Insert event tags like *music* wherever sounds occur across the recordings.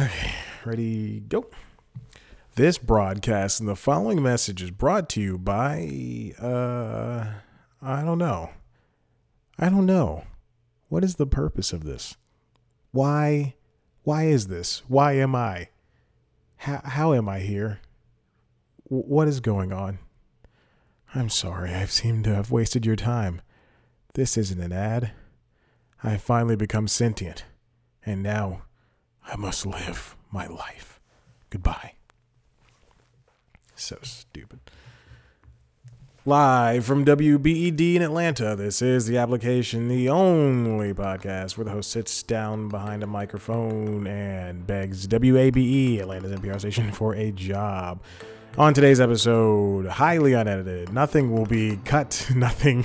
Okay, ready, go. This broadcast and the following message is brought to you by, uh, I don't know. I don't know. What is the purpose of this? Why, why is this? Why am I? How, how am I here? W- what is going on? I'm sorry, I seem to have wasted your time. This isn't an ad. I have finally become sentient, and now I must live my life. Goodbye. So stupid. Live from WBED in Atlanta, this is the application, the only podcast where the host sits down behind a microphone and begs WABE, Atlanta's NPR station, for a job. On today's episode, highly unedited, nothing will be cut, *laughs* nothing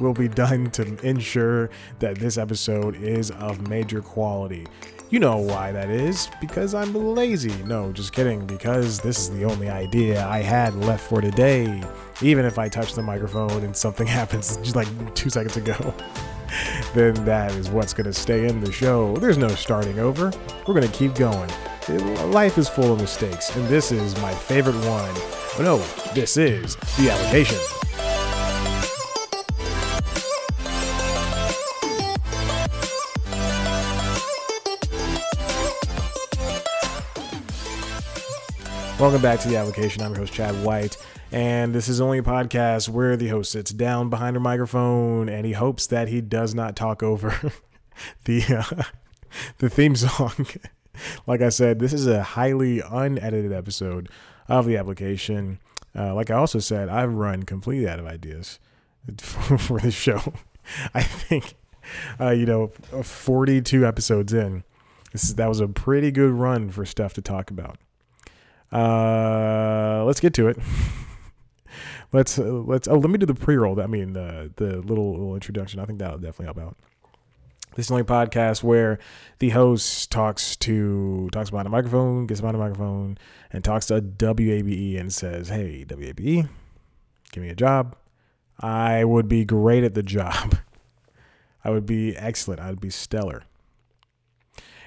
will be done to ensure that this episode is of major quality. You know why that is, because I'm lazy. No, just kidding, because this is the only idea I had left for today. Even if I touch the microphone and something *laughs* happens just like two seconds ago, *laughs* then that is what's going to stay in the show. There's no starting over. We're going to keep going. Life is full of mistakes, and this is my favorite one. But no, this is the application. Welcome back to the application. I'm your host, Chad White, and this is only a podcast where the host sits down behind a microphone and he hopes that he does not talk over *laughs* the uh, *laughs* the theme song. *laughs* like I said, this is a highly unedited episode of the application. Uh, like I also said, I've run completely out of ideas for, for this show. I think, uh, you know, 42 episodes in, this is, that was a pretty good run for stuff to talk about. Uh, let's get to it. *laughs* let's uh, let's oh let me do the pre-roll. I mean the the little little introduction. I think that'll definitely help out. This is the only podcast where the host talks to talks about a microphone, gets behind a microphone, and talks to a WABE and says, "Hey, WABE, give me a job. I would be great at the *laughs* job. I would be excellent. I would be stellar."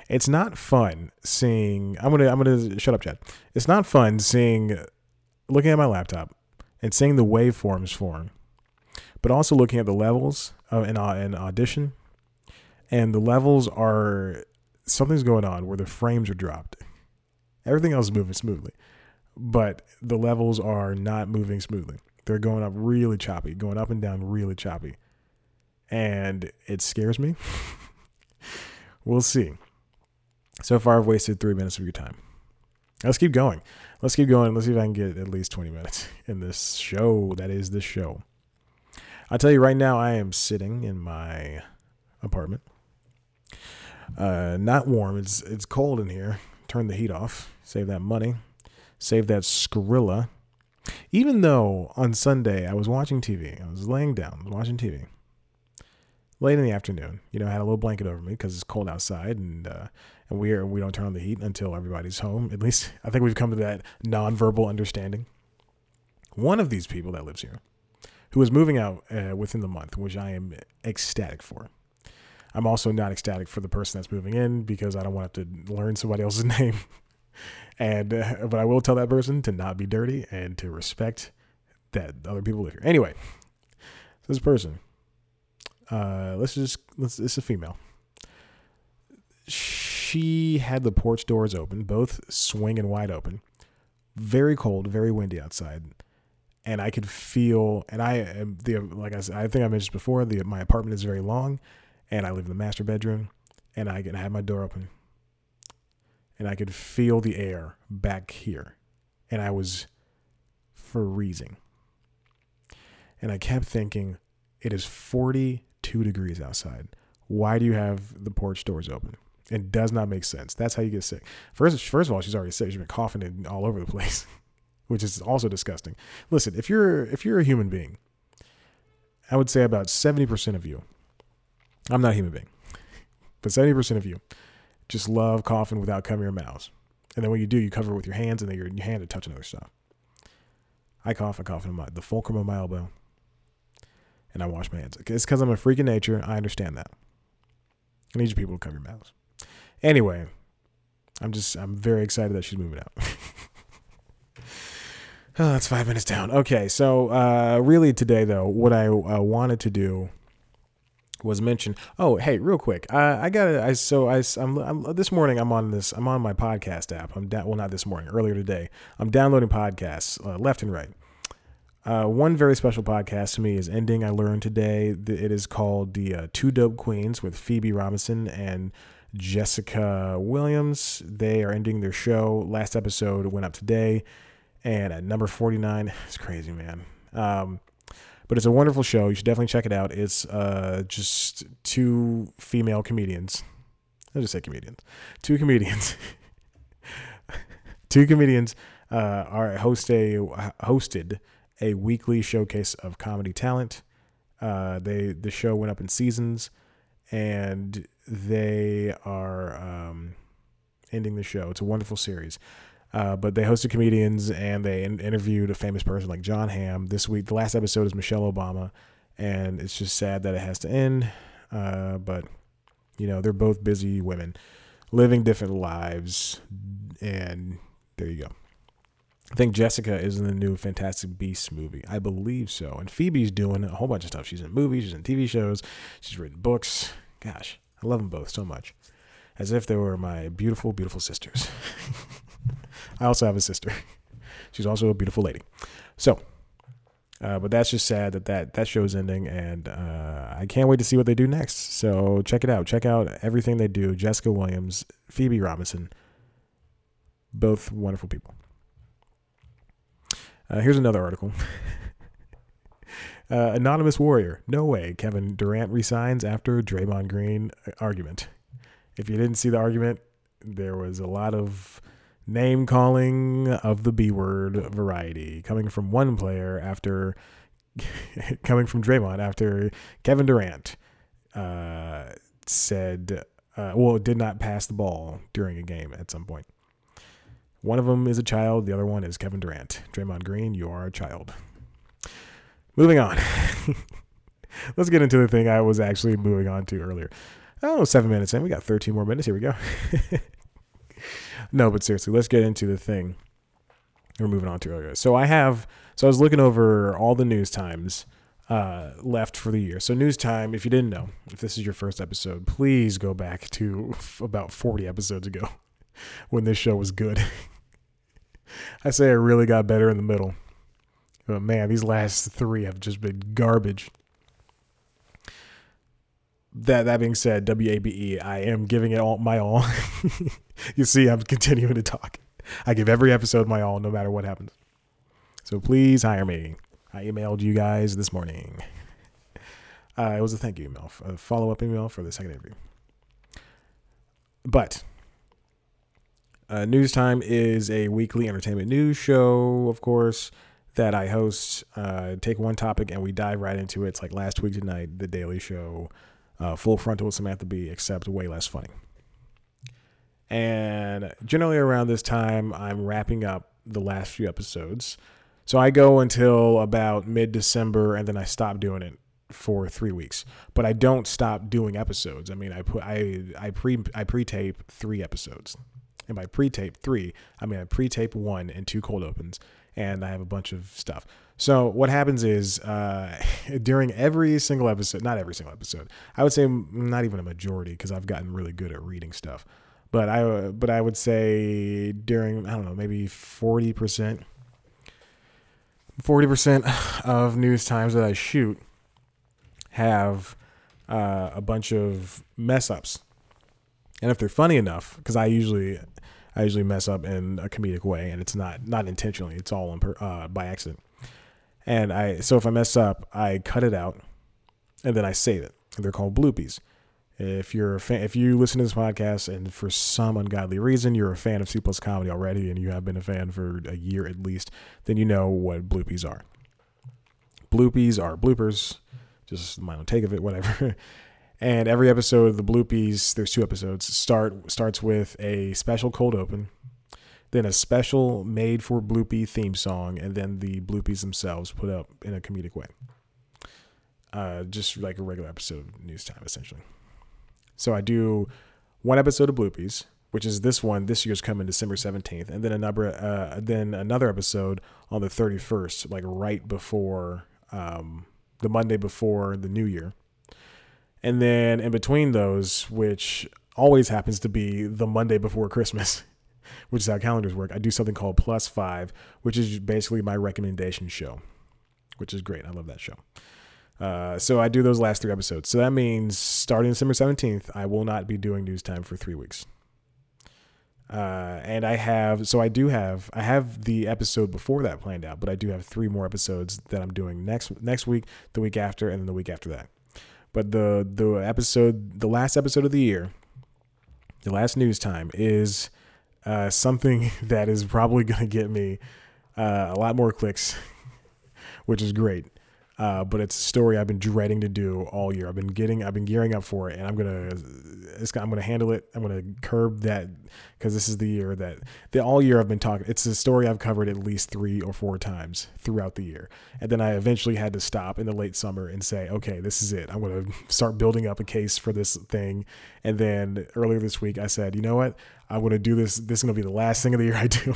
It's not fun seeing. I'm gonna. I'm gonna shut up, Chad. It's not fun seeing, looking at my laptop and seeing the waveforms form, but also looking at the levels of in, uh, in audition and the levels are something's going on where the frames are dropped. Everything else is moving smoothly, but the levels are not moving smoothly. They're going up really choppy, going up and down really choppy. And it scares me. *laughs* we'll see. So far, I've wasted three minutes of your time. Let's keep going. Let's keep going. Let's see if I can get at least 20 minutes *laughs* in this show. That is the show. I'll tell you right now, I am sitting in my apartment. Uh, not warm. It's it's cold in here. Turn the heat off. Save that money. Save that Skrilla. Even though on Sunday I was watching TV, I was laying down, watching TV. Late in the afternoon, you know, I had a little blanket over me because it's cold outside, and uh, and we are, we don't turn on the heat until everybody's home. At least I think we've come to that nonverbal understanding. One of these people that lives here, who is moving out uh, within the month, which I am ecstatic for. I'm also not ecstatic for the person that's moving in because I don't want to have to learn somebody else's *laughs* name. and uh, but I will tell that person to not be dirty and to respect that other people live here. Anyway, this person, uh, let's just let's. It's a female. Had the porch doors open, both swinging wide open. Very cold, very windy outside, and I could feel. And I am the like I said, I think I mentioned before. The my apartment is very long and I live in the master bedroom, and I can have my door open, and I could feel the air back here, and I was freezing. And I kept thinking, it is 42 degrees outside. Why do you have the porch doors open? It does not make sense. That's how you get sick. First, first of all, she's already sick. She's been coughing all over the *laughs* place, which is also disgusting. Listen, if you're if you're a human being, I would say about 70% of you I'm not a human being, but 70% of you just love coughing without covering your mouths. And then when you do, you cover it with your hands, and then your, your hand to touch another stuff. I cough, I cough in my, the fulcrum of my elbow, and I wash my hands. It's because I'm a freak of nature. I understand that. I need you people to cover your mouths. Anyway, I'm just I'm very excited that she's moving out. *laughs* oh, that's five minutes down. Okay, so uh, really today though, what I uh, wanted to do was mention. Oh, hey, real quick, I, I got I so I I'm, I'm, this morning I'm on this I'm on my podcast app. I'm da- well not this morning, earlier today. I'm downloading podcasts uh, left and right. Uh, one very special podcast to me is ending. I learned today it is called the uh, Two Dope Queens with Phoebe Robinson and Jessica Williams. They are ending their show. Last episode went up today, and at number 49, *sighs* it's crazy, man. Um, but it's a wonderful show. You should definitely check it out. It's uh, just two female comedians. I'll just say comedians. Two comedians. *laughs* two comedians uh, are host a hosted a weekly showcase of comedy talent. Uh, they the show went up in seasons, and they are um, ending the show. It's a wonderful series. Uh, but they hosted comedians and they in- interviewed a famous person like Jon Hamm. This week, the last episode is Michelle Obama, and it's just sad that it has to end. Uh, but you know, they're both busy women living different lives, and there you go. I think Jessica is in the new Fantastic Beasts movie. I believe so. And Phoebe's doing a whole bunch of stuff. She's in movies, she's in TV shows, she's written books. Gosh, I love them both so much. As if they were my beautiful, beautiful sisters. *laughs* I also have a sister. *laughs* She's also a beautiful lady. So, uh, but that's just sad that that, that show's ending, and uh, I can't wait to see what they do next. So check it out. Check out everything they do. Jessica Williams, Phoebe Robinson, both wonderful people. Uh, here's another article. *laughs* Uh, anonymous warrior. No way. Kevin Durant resigns after Draymond Green argument. If you didn't see the argument, there was a lot of name calling of the B word variety coming from one player after *laughs* coming from Draymond after Kevin Durant uh, said, uh, well, did not pass the ball during a game at some point. One of them is a child, the other one is Kevin Durant. Draymond Green, you are a child. Moving on. *laughs* Let's get into the thing I was actually moving on to earlier. Oh, seven minutes in. We got 13 more minutes. Here we go. *laughs* no, but seriously, let's get into the thing we're moving on to earlier. So I have, so I was looking over all the news times uh, left for the year. So news time, if you didn't know, if this is your first episode, please go back to *laughs* about 40 episodes ago when this show was good. I say it really got better in the middle. But man, these last three have just been garbage that that being said, WABE, I am giving it all my all. *laughs* you see, I'm continuing to talk. I give every episode my all, no matter what happens. So please hire me. I emailed you guys this morning. Uh, it was a thank you email, a follow up email for the second interview. But uh, News Time is a weekly entertainment news show, of course, that I host. Uh, take one topic and we dive right into it. It's like last week tonight, The Daily Show uh, full frontal with Samantha Bee, except way less funny. And generally around this time, I'm wrapping up the last few episodes. So I go until about mid December, and then I stop doing it for three weeks. But I don't stop doing episodes. I mean, I put I I pre I pre tape three episodes, and by pre tape three, I mean I pre tape one and two cold opens, and I have a bunch of stuff. So what happens is uh, *laughs* during every single episode, not every single episode, I would say not even a majority because I've gotten really good at reading stuff. But I but I would say during I don't know maybe forty percent, forty percent of news times that I shoot have uh, a bunch of mess ups, and if they're funny enough, because I usually I usually mess up in a comedic way, and it's not not intentionally. It's all uh, by accident. And I so if I mess up, I cut it out, and then I save it. They're called bloopies. If you're a fan, if you listen to this podcast and for some ungodly reason you're a fan of C plus comedy already, and you have been a fan for a year at least, then you know what bloopies are. Bloopies are bloopers, just my own take of it, whatever. *laughs* And every episode of the Bloopies, there's two episodes, start starts with a special cold open, then a special made for Bloopy theme song, and then the Bloopies themselves put up in a comedic way. Uh, just like a regular episode of news time, essentially. So I do one episode of Bloopies, which is this one. This year's coming December seventeenth, and then another uh, then another episode on the thirty first, like right before um, the Monday before the New Year, and then in between those, which always happens to be the Monday before Christmas. *laughs* Which is how calendars work. I do something called Plus Five, which is basically my recommendation show, which is great. I love that show. Uh, so I do those last three episodes. So that means starting December 17th, I will not be doing news time for three weeks. Uh, and I have, so I do have, I have the episode before that planned out, but I do have three more episodes that I'm doing next next week, the week after, and then the week after that. But the the episode, the last episode of the year, the last news time is uh, something *laughs* that is probably going to get me uh, a lot more clicks, *laughs* which is great. Uh, but it's a story I've been dreading to do all year. I've been getting, I've been gearing up for it, and I'm gonna, I'm gonna handle it. I'm gonna curb that because this is the year that the all year I've been talking. It's a story I've covered at least three or four times throughout the year, and then I eventually had to stop in the late summer and say, okay, this is it. I'm gonna start building up a case for this thing. And then earlier this week, I said, you know what? I'm gonna do this. This is gonna be the last thing of the year *laughs* I do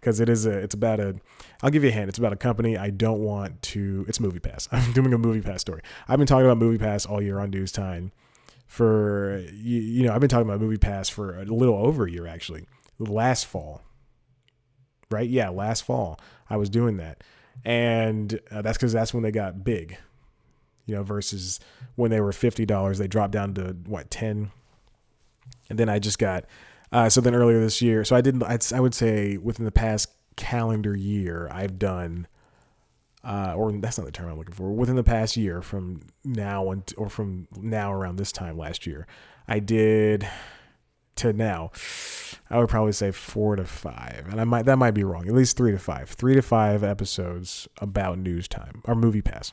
because it is a. It's about a I'll give you a hint. It's about a company I don't want to. It's Movie Pass. *laughs* I'm doing a Movie Pass story. I've been talking about Movie Pass all year on News Time. For you, you know, I've been talking about Movie Pass for a little over a year actually. Last fall, right? Yeah, last fall I was doing that, and uh, that's because that's when they got big. You know, versus when they were fifty dollars, they dropped down to what ten, and then I just got. Uh, so then earlier this year, so I didn't. I'd, I would say within the past calendar year, I've done, uh, or that's not the term I'm looking for. Within the past year, from now and or from now around this time last year, I did to now. I would probably say four to five, and I might that might be wrong. At least three to five, three to five episodes about news time or movie pass.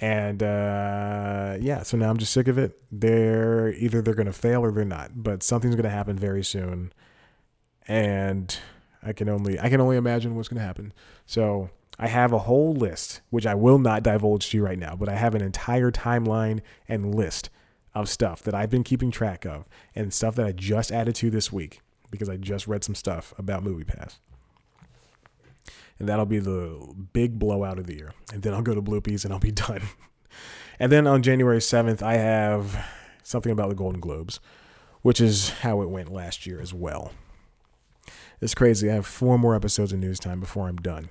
And uh, yeah, so now I'm just sick of it. They're either they're gonna fail or they're not, but something's gonna happen very soon, and I can only I can only imagine what's to happen. So I have a whole list, which I will not divulge to you right now, but I have an entire timeline and list of stuff that I've been keeping track of and stuff that I just added to this week because I just read some stuff about MoviePass. And that'll be the big blowout of the year. And then I'll go to Bloopies and I'll be *laughs* done. and then on January 7th, I have something about the Golden Globes, which is how it went last year as well. It's crazy. I have four more episodes of News Time before I'm done.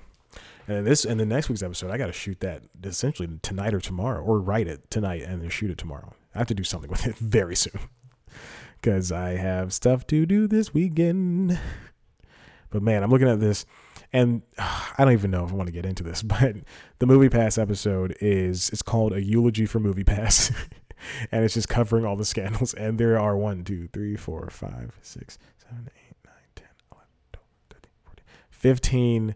And this and the next week's episode, I got to shoot that essentially tonight or tomorrow, or write it tonight and then shoot it tomorrow. I have to do something with it *laughs* very soon because I have stuff to do this weekend. But man, I'm looking at this, and uh, *sighs* I don't even know if I want to get into this. *laughs* But the Movie Pass episode is it's called a eulogy for Movie Pass, *laughs* and it's just covering all the scandals. And there are one, two, three, four, five, six, seven, eight 15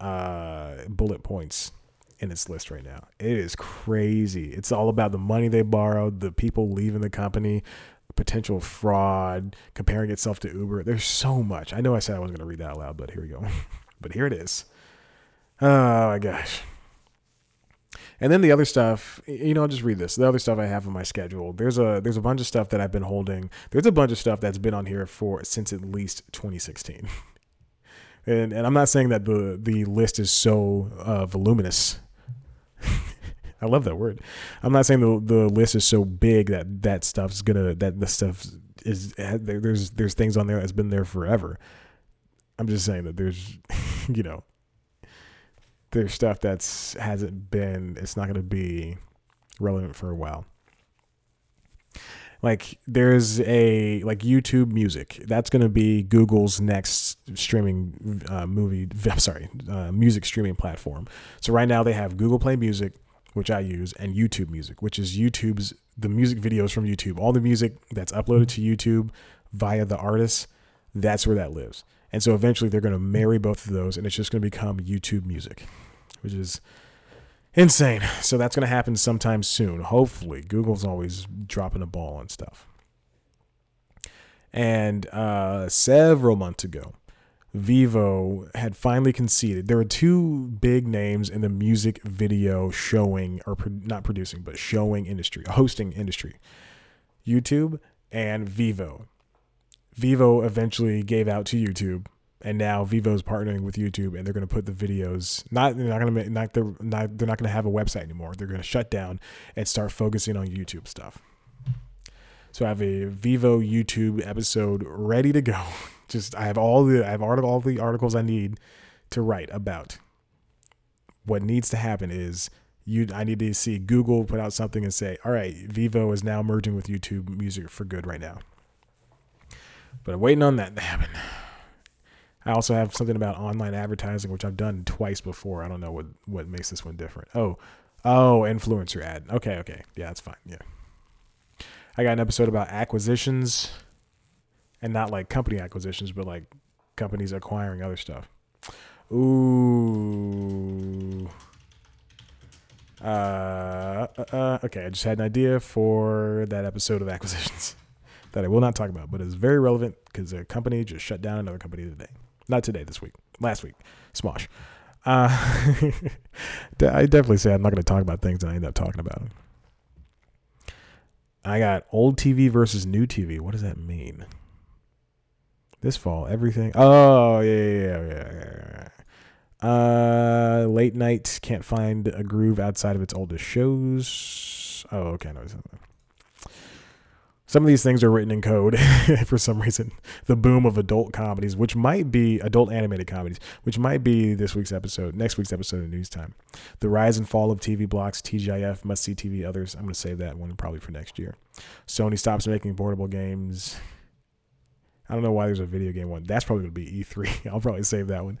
uh, bullet points in its list right now. It is crazy. It's all about the money they borrowed, the people leaving the company, potential fraud, comparing itself to Uber. There's so much. I know I said I wasn't going to read that out loud, but here we go. *laughs* but here it is. Oh my gosh. And then the other stuff, you know, I'll just read this. The other stuff I have on my schedule. There's a there's a bunch of stuff that I've been holding. There's a bunch of stuff that's been on here for since at least 2016. *laughs* and and I'm not saying that the the list is so uh, voluminous. *laughs* I love that word. I'm not saying the the list is so big that that stuff's gonna that the stuff is there's there's things on there that's been there forever. I'm just saying that there's *laughs* you know there's stuff that's hasn't been it's not gonna be relevant for a while like there's a like YouTube Music. That's going to be Google's next streaming uh, movie. *laughs* I'm sorry, uh, music streaming platform. So right now they have Google Play Music, which I use, and YouTube Music, which is YouTube's the music videos from YouTube. All the music that's uploaded to YouTube via the artists. that's where that lives. And so eventually they're going to marry both of those, and it's just going to become YouTube Music, which is insane. So that's going to happen sometime soon. Hopefully, Google's always dropping a ball on stuff. And uh, several months ago, Vevo had finally conceded. There were two big names in the music video showing, or pro- not producing, but showing industry, hosting industry YouTube and Vevo. Vevo eventually gave out to YouTube, and now Vevo's partnering with YouTube, and they're going to put the videos. Not they're not going to not they're not they're not going to have a website anymore. They're going to shut down and start focusing on YouTube stuff. So I have a Vevo YouTube episode ready to go. *laughs* Just I have all the I have all the articles I need to write about. What needs to happen is you I need to see Google put out something and say, "All right, Vevo is now merging with YouTube Music for good right now." But I'm waiting on that to happen. I also have something about online advertising, which I've done twice before. I don't know what what makes this one different. Oh, oh, influencer ad. Okay, okay, yeah, that's fine. Yeah, I got an episode about acquisitions, and not like company acquisitions, but like companies acquiring other stuff. Ooh. Uh, uh, uh, okay, I just had an idea for that episode of acquisitions *laughs* that I will not talk about, but it's very relevant because a company just shut down another company today. Not today, this week. Last week. Smosh. Uh, *laughs* I definitely say I'm not going to talk about things that I end up talking about. them. I got old TV versus new TV. What does that mean? This fall, everything. Oh, yeah, yeah, yeah, yeah. Uh, late night can't find a groove outside of its oldest shows. Oh, okay, no, some of these things are written in code *laughs* for some reason. The boom of adult comedies, which might be adult animated comedies, which might be this week's episode, next week's episode of News Time. The rise and fall of TV blocks, TGIF, must see TV, others. I'm going to save that one probably for next year. Sony stops making portable games. I don't know why there's a video game one. That's probably going to be E3. *laughs* I'll probably save that one.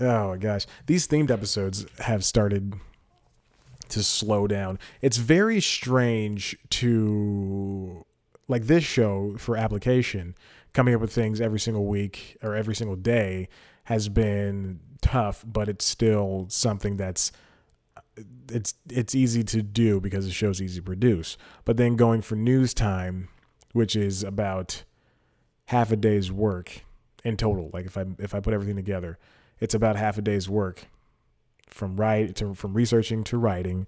Oh my gosh. These themed episodes have started to slow down. It's very strange to like this show for application, coming up with things every single week or every single day has been tough, but it's still something that's it's it's easy to do because the show's easy to produce. But then going for news time, which is about half a day's work in total. Like if I if I put everything together, it's about half a day's work from write to from researching to writing,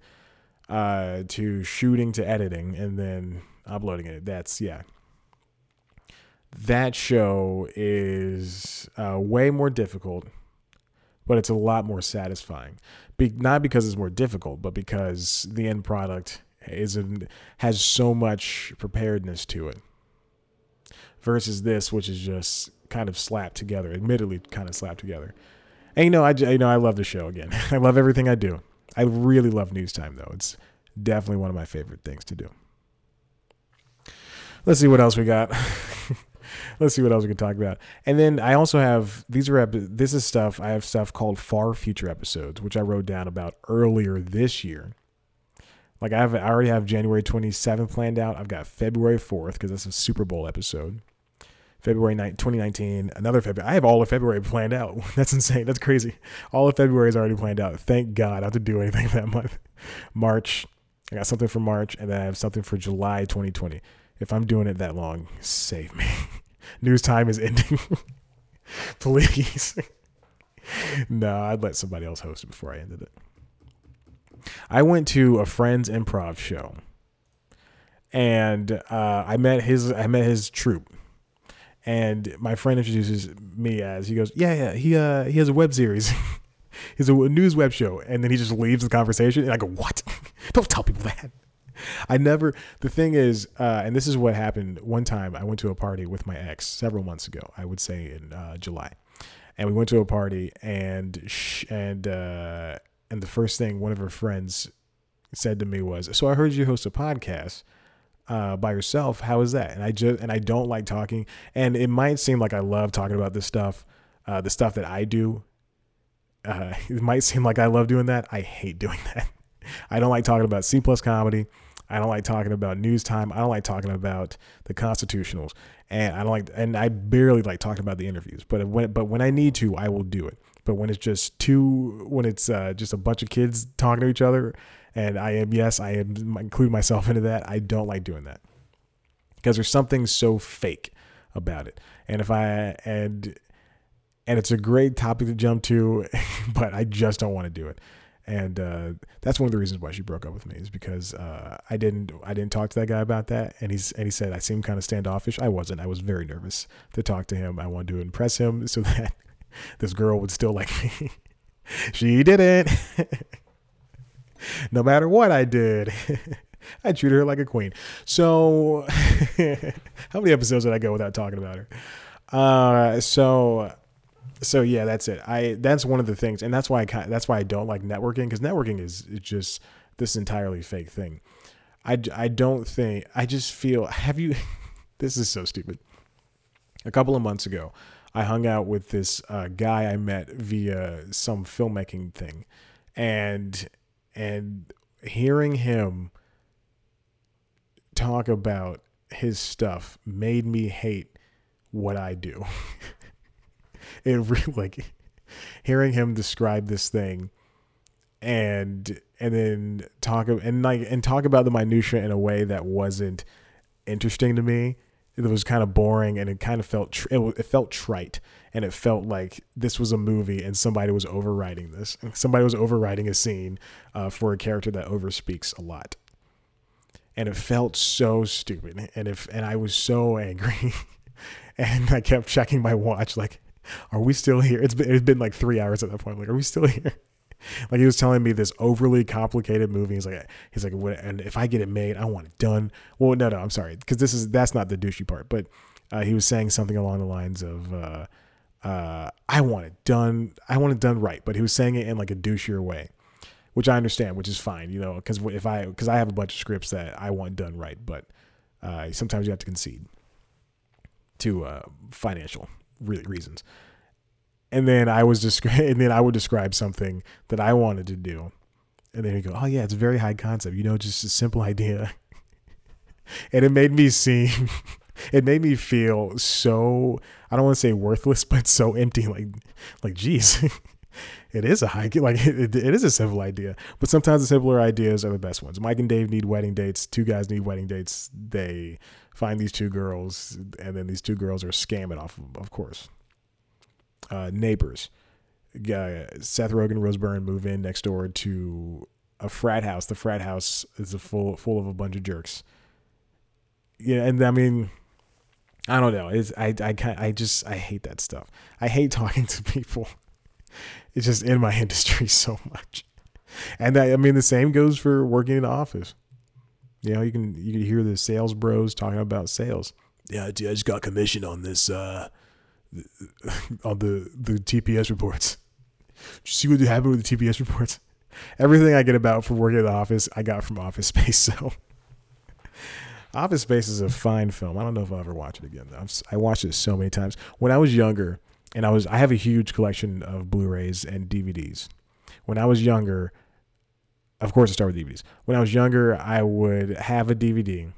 uh, to shooting to editing, and then uploading it. That's yeah. That show is uh, way more difficult, but it's a lot more satisfying. Be- not because it's more difficult, but because the end product is has so much preparedness to it. Versus this, which is just kind of slapped together. Admittedly, kind of slapped together. And you know, I you know I love the show again. *laughs* I love everything I do. I really love news time though. It's definitely one of my favorite things to do. Let's see what else we got. *laughs* Let's see what else we can talk about. And then I also have these are this is stuff I have stuff called far future episodes, which I wrote down about earlier this year. Like I have I already have January 27th planned out. I've got February 4th because that's a Super Bowl episode. February 9, 2019, another February. I have all of February planned out. *laughs* That's insane. That's crazy. All of February is already planned out. Thank God I don't have to do anything *laughs* that month. March, I got something for March, and then I have something for July 2020. If I'm doing it that long, save me. *laughs* News time is ending. *laughs* Please. *laughs* no, I'd let somebody else host it before I ended it. I went to a friend's improv show, and uh, I met his I met his troupe, and my friend introduces me as he goes, yeah, yeah, he uh he has a web series. He's a news web show, and then he just leaves the conversation, and I go, what? Don't tell people that. *laughs* I never. The thing is, uh, and this is what happened. One time, I went to a party with my ex several months ago. I would say in uh, July, and we went to a party, and sh- and uh, and the first thing one of her friends said to me was, "So I heard you host a podcast." Uh, by yourself. How is that? And I just and I don't like talking. And it might seem like I love talking about this stuff, uh, the stuff that I do. Uh, *laughs* it might seem like I love doing that. I hate doing *laughs* that. I don't like talking about C plus comedy. I don't like talking about news time. I don't like talking about the constitutionals, and I don't like, and I barely like talking about the interviews. But when, but when I need to, I will do it. But when it's just two, when it's uh, just a bunch of kids talking to each other, and I am, yes, I am include myself into that. I don't like doing that because there's something so fake about it. And if I and and it's a great topic to jump to, *laughs* but I just don't want to do it. And uh, that's one of the reasons why she broke up with me is because uh, I didn't I didn't talk to that guy about that, and he's and he said I seemed kind of standoffish. I wasn't. I was very nervous to talk to him. I wanted to impress him *laughs* so that this girl would still like me. *laughs* she didn't. *laughs* no matter what I did. I treated her like a queen. So, how many episodes did I go without talking about her? Uh, so so yeah, that's it. I that's one of the things, and that's why I that's why I don't like networking because networking is just this entirely fake thing. I I don't think I just feel. Have you? *laughs* this is so stupid. A couple of months ago, I hung out with this uh, guy I met via some filmmaking thing, and and hearing him talk about his stuff made me hate what I do. *laughs* *laughs* it really like hearing him describe this thing and and then talk and like and talk about the minutia in a way that wasn't interesting to me it was kind of boring and it kind of felt tr- it, felt trite and it felt like this was a movie and somebody was overwriting this somebody was overwriting a scene uh, for a character that overspeaks a lot. And it felt so stupid and if and i was so *laughs* angry and i kept checking my watch like are we still here? It's been, it's been like three hours at that point. I'm like, are we still *laughs* here? Like he was telling me this overly complicated movie. He's like, he's like, and if I get it made, I want it done. Well, no, no, I'm sorry, because this is that's not the douchey part. But uh, he was saying something along the lines of, uh, uh, I want it done. I want it done right. But he was saying it in like a douchier way, which I understand, which is fine, you know, because if I because I have a bunch of scripts that I want done right, but uh, sometimes you have to concede to uh, financial really reasons. And then I was just, *laughs* and then I would describe something that I wanted to do, and then he go, "Oh yeah, it's a very high concept, you know, just a simple *laughs* idea." and it made me seem, *laughs* it made me feel so I don't want to say worthless, but so empty. Like, like, geez, it is a high, like it, it is a simple idea. But sometimes the simpler ideas are the best ones. Mike and Dave need wedding dates. Two guys need wedding dates. They find these two girls, and then these two girls are scamming off of, of course. Uh, neighbors. Uh, Seth Rogen, Rose Byrne move in next door to a frat house. The frat house is a full full of a bunch of jerks. Yeah, and I mean, I don't know. It's I I I just I hate that stuff. I hate *laughs* talking to people. It's just in my *laughs* industry so much, and I, I mean the same goes for working in the office. You know, you can you can hear the sales bros talking about sales. Yeah, I just got commission on this uh *laughs* on the the TPS reports. Did you see what happened with the TPS reports? *laughs* Everything I get about from working at the office, I got from Office *laughs* Space. So, Office Space is a fine film. I don't know if I'll ever watch it again. Though. I watched it so many times when I was younger, and I was I have a huge collection of Blu-rays and DVDs. When I was younger, of course, I start with DVDs. When I was younger, I would have a DVD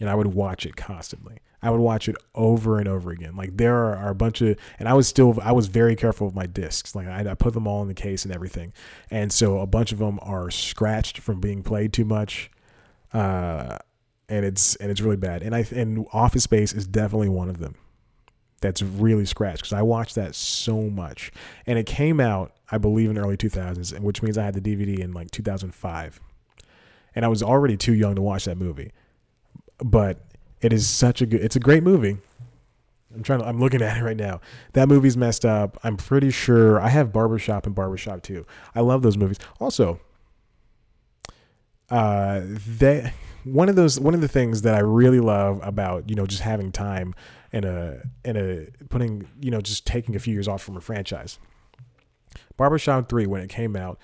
and I would watch it constantly. I would watch it over and over again. Like there are, are a bunch of, and I was still, I was very careful with my discs. Like I, I, put them all in the case and everything, and so a bunch of them are scratched from being played too much, uh, and it's and it's really bad. And I and Office Space is definitely one of them that's really scratched because I watched that so much, and it came out I believe in early 2000s, which means I had the DVD in like 2005, and I was already too young to watch that movie, but it is such a good, it's a great movie. I'm trying to, I'm looking *laughs* at it right now. That movie's messed up. I'm pretty sure I have Barbershop and Barbershop 2. I love those movies. Also, uh, they, one of those, one of the things that I really love about, you know, just having time and a, and a, putting, you know, just taking a few years off from a franchise. Barbershop 3, when it came out,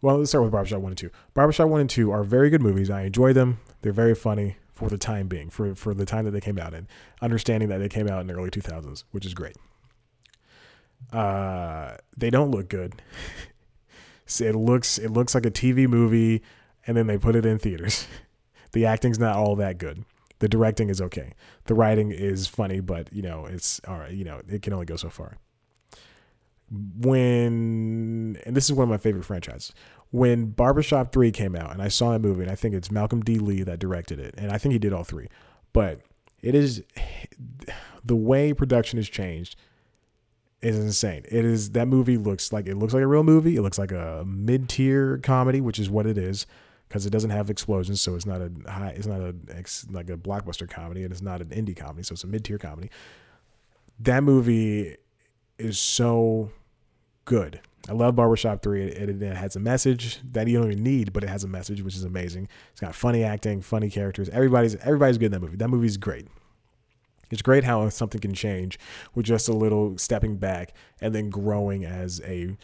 well, let's start with Barbershop 1 and 2. Barbershop 1 and 2 are very good movies. I enjoy them. They're very funny for the time being, for, for the time that they came out in, understanding that they came out in the early 2000s, which is great. Uh, they don't look good. *laughs* it looks it looks like a TV movie, and then they put it in theaters. *laughs* the acting's not all that good. The directing is okay. The writing is funny, but you know it's all right. You know it can only go so far. When and this is one of my favorite franchises when Barbershop 3 came out and I saw that movie and I think it's Malcolm D. Lee that directed it and I think he did all three. But it is the way production has changed is insane. It is that movie looks like it looks like a real movie. It looks like a mid tier comedy, which is what it is, because it doesn't have explosions, so it's not a high, it's not a like a blockbuster comedy, and it's not an indie comedy, so it's a mid tier comedy. That movie is so good. I love Barbershop 3. It, it, it, has a message that you don't even need, but it has a message, which is amazing. It's got funny acting, funny characters. Everybody's everybody's good in that movie. That movie's great. It's great how something can change with just a little stepping back and then growing as a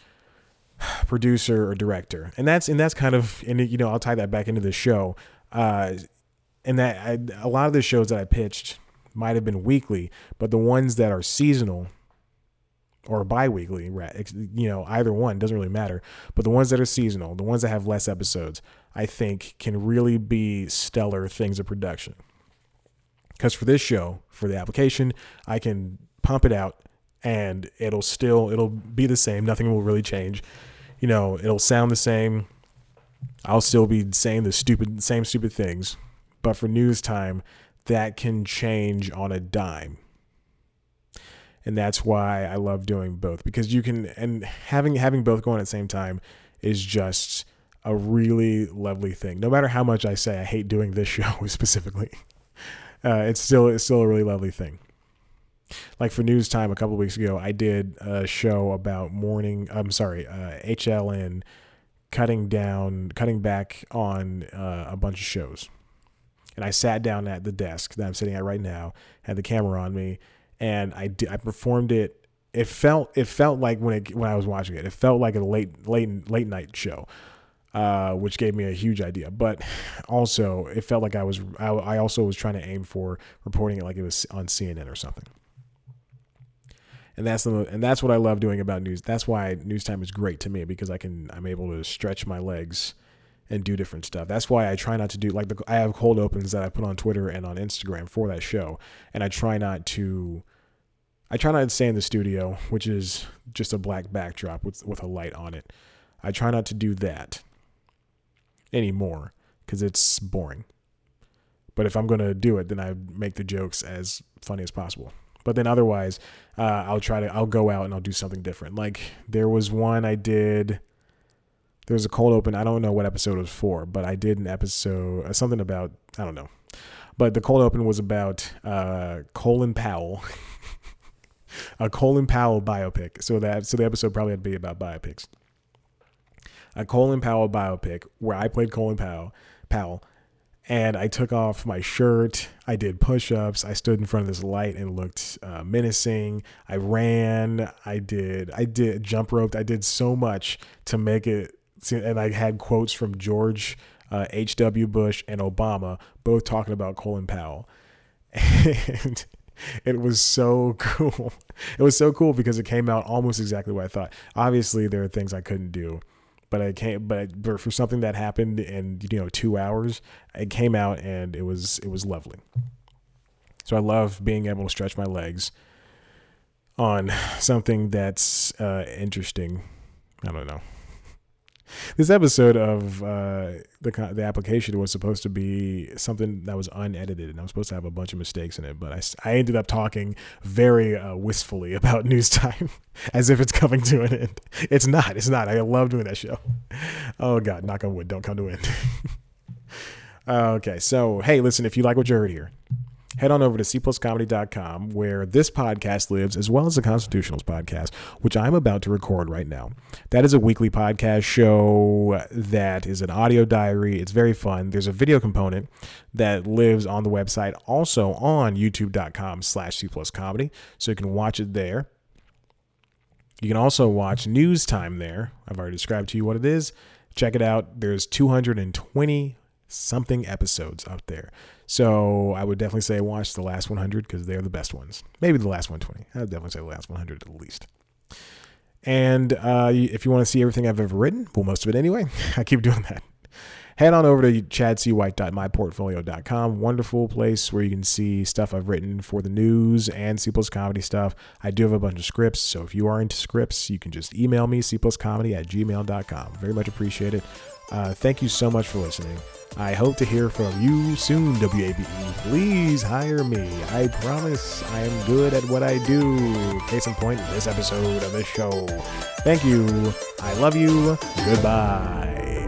*sighs* producer or director. And that's and that's kind of and you know I'll tie that back into the show. Uh, and that I, a lot of the shows that I pitched might have been weekly, but the ones that are seasonal or bi-weekly, you know, either one doesn't really matter. But the ones that are seasonal, the ones that have less episodes, I think can really be stellar things of production. Because for this show, for the application, I can pump it out and it'll still it'll be the same. Nothing will really change. You know, it'll sound the same. I'll still be saying the stupid same stupid things. But for news time, that can change on a dime. And that's why I love doing both because you can and having having both going at the same time is just a really lovely thing. No matter how much I say I hate doing this *laughs* show specifically uh, it's still it's still a really lovely thing. Like for news time a couple weeks ago, I did a show about morning. I'm sorry, uh, HLN cutting down, cutting back on uh, a bunch of shows. And I sat down at the desk that I'm sitting at right now, had the camera on me, and I did, I performed it. It felt it felt like when it when I was watching it, it felt like a late late late night show uh, which gave me a huge idea. But also, it felt like I was I, I, also was trying to aim for reporting it like it was on CNN or something. And that's the and that's what I love doing about news. That's why news time is great to me because I can I'm able to stretch my legs and do different stuff. That's why I try not to do like the I have cold opens that I put on Twitter and on Instagram for that show, and I try not to. I try not to stay in the studio, which is just a black backdrop with with a light on it. I try not to do that anymore because it's boring. But if I'm going to do it, then I make the jokes as funny as possible. But then otherwise, uh, I'll try to, I'll go out and I'll do something different. Like there was one I did, there was a cold open. I don't know what episode it was for, but I did an episode, uh, something about, I don't know. But the cold open was about uh, Colin Powell, *laughs* a Colin Powell biopic. So that, so the episode probably had to be about biopics a Colin Powell biopic where I played Colin Powell, Powell, and I took off my shirt. I did push-ups. I stood in front of this light and looked uh, menacing. I ran. I did. I did jump roped. I did so much to make it. And I had quotes from George H.W. Uh, Bush and Obama, both talking about Colin Powell, *laughs* and it was so *laughs* cool. It was so cool because it came out almost exactly what I thought. Obviously, there are things I couldn't do but I came, but for something that happened in you know two hours, it came out and it was it was lovely. So I love being able to stretch my legs on *sighs* something that's uh, interesting. I don't know this episode of uh, the the application was supposed to be something that was unedited, and I was supposed to have a bunch of mistakes in it. But I, I ended up talking very uh, wistfully *laughs* about news time, *laughs* as if it's coming to an end. It's not. It's not. I love doing that show. Oh God, knock on wood, don't come to an end. *laughs* okay, so hey, listen, if you like what you heard here head on over to cpluscomedy.com where this podcast lives as well as the constitutionals podcast which i'm about to record right now. That is a weekly podcast show that is an audio diary. It's very fun. There's a video component that lives on the website also on youtube.com slash cpluscomedy so you can watch it there. You can also watch news time there. I've already described to you what it is. Check it out. There's 220 something episodes out there so I would definitely say watch the last 100 because they're the best ones. Maybe the last 120. I would definitely say the last 100 at least. And uh, if you want to see everything I've ever written, well, most of it anyway, *laughs* I keep doing that. Head on over to chadcwhite.myportfolio.com. Wonderful place where you can see stuff I've written for the news and C plus comedy stuff. I do have a bunch of scripts, so if you are into scripts, you can just email me, cpluscomedy at gmail.com. Very much appreciate it. Uh, thank you so much for listening. I hope to hear from you soon, WABE. Please hire me. I promise I am good at what I do. Case in point, this episode of the show. Thank you. I love you. Goodbye.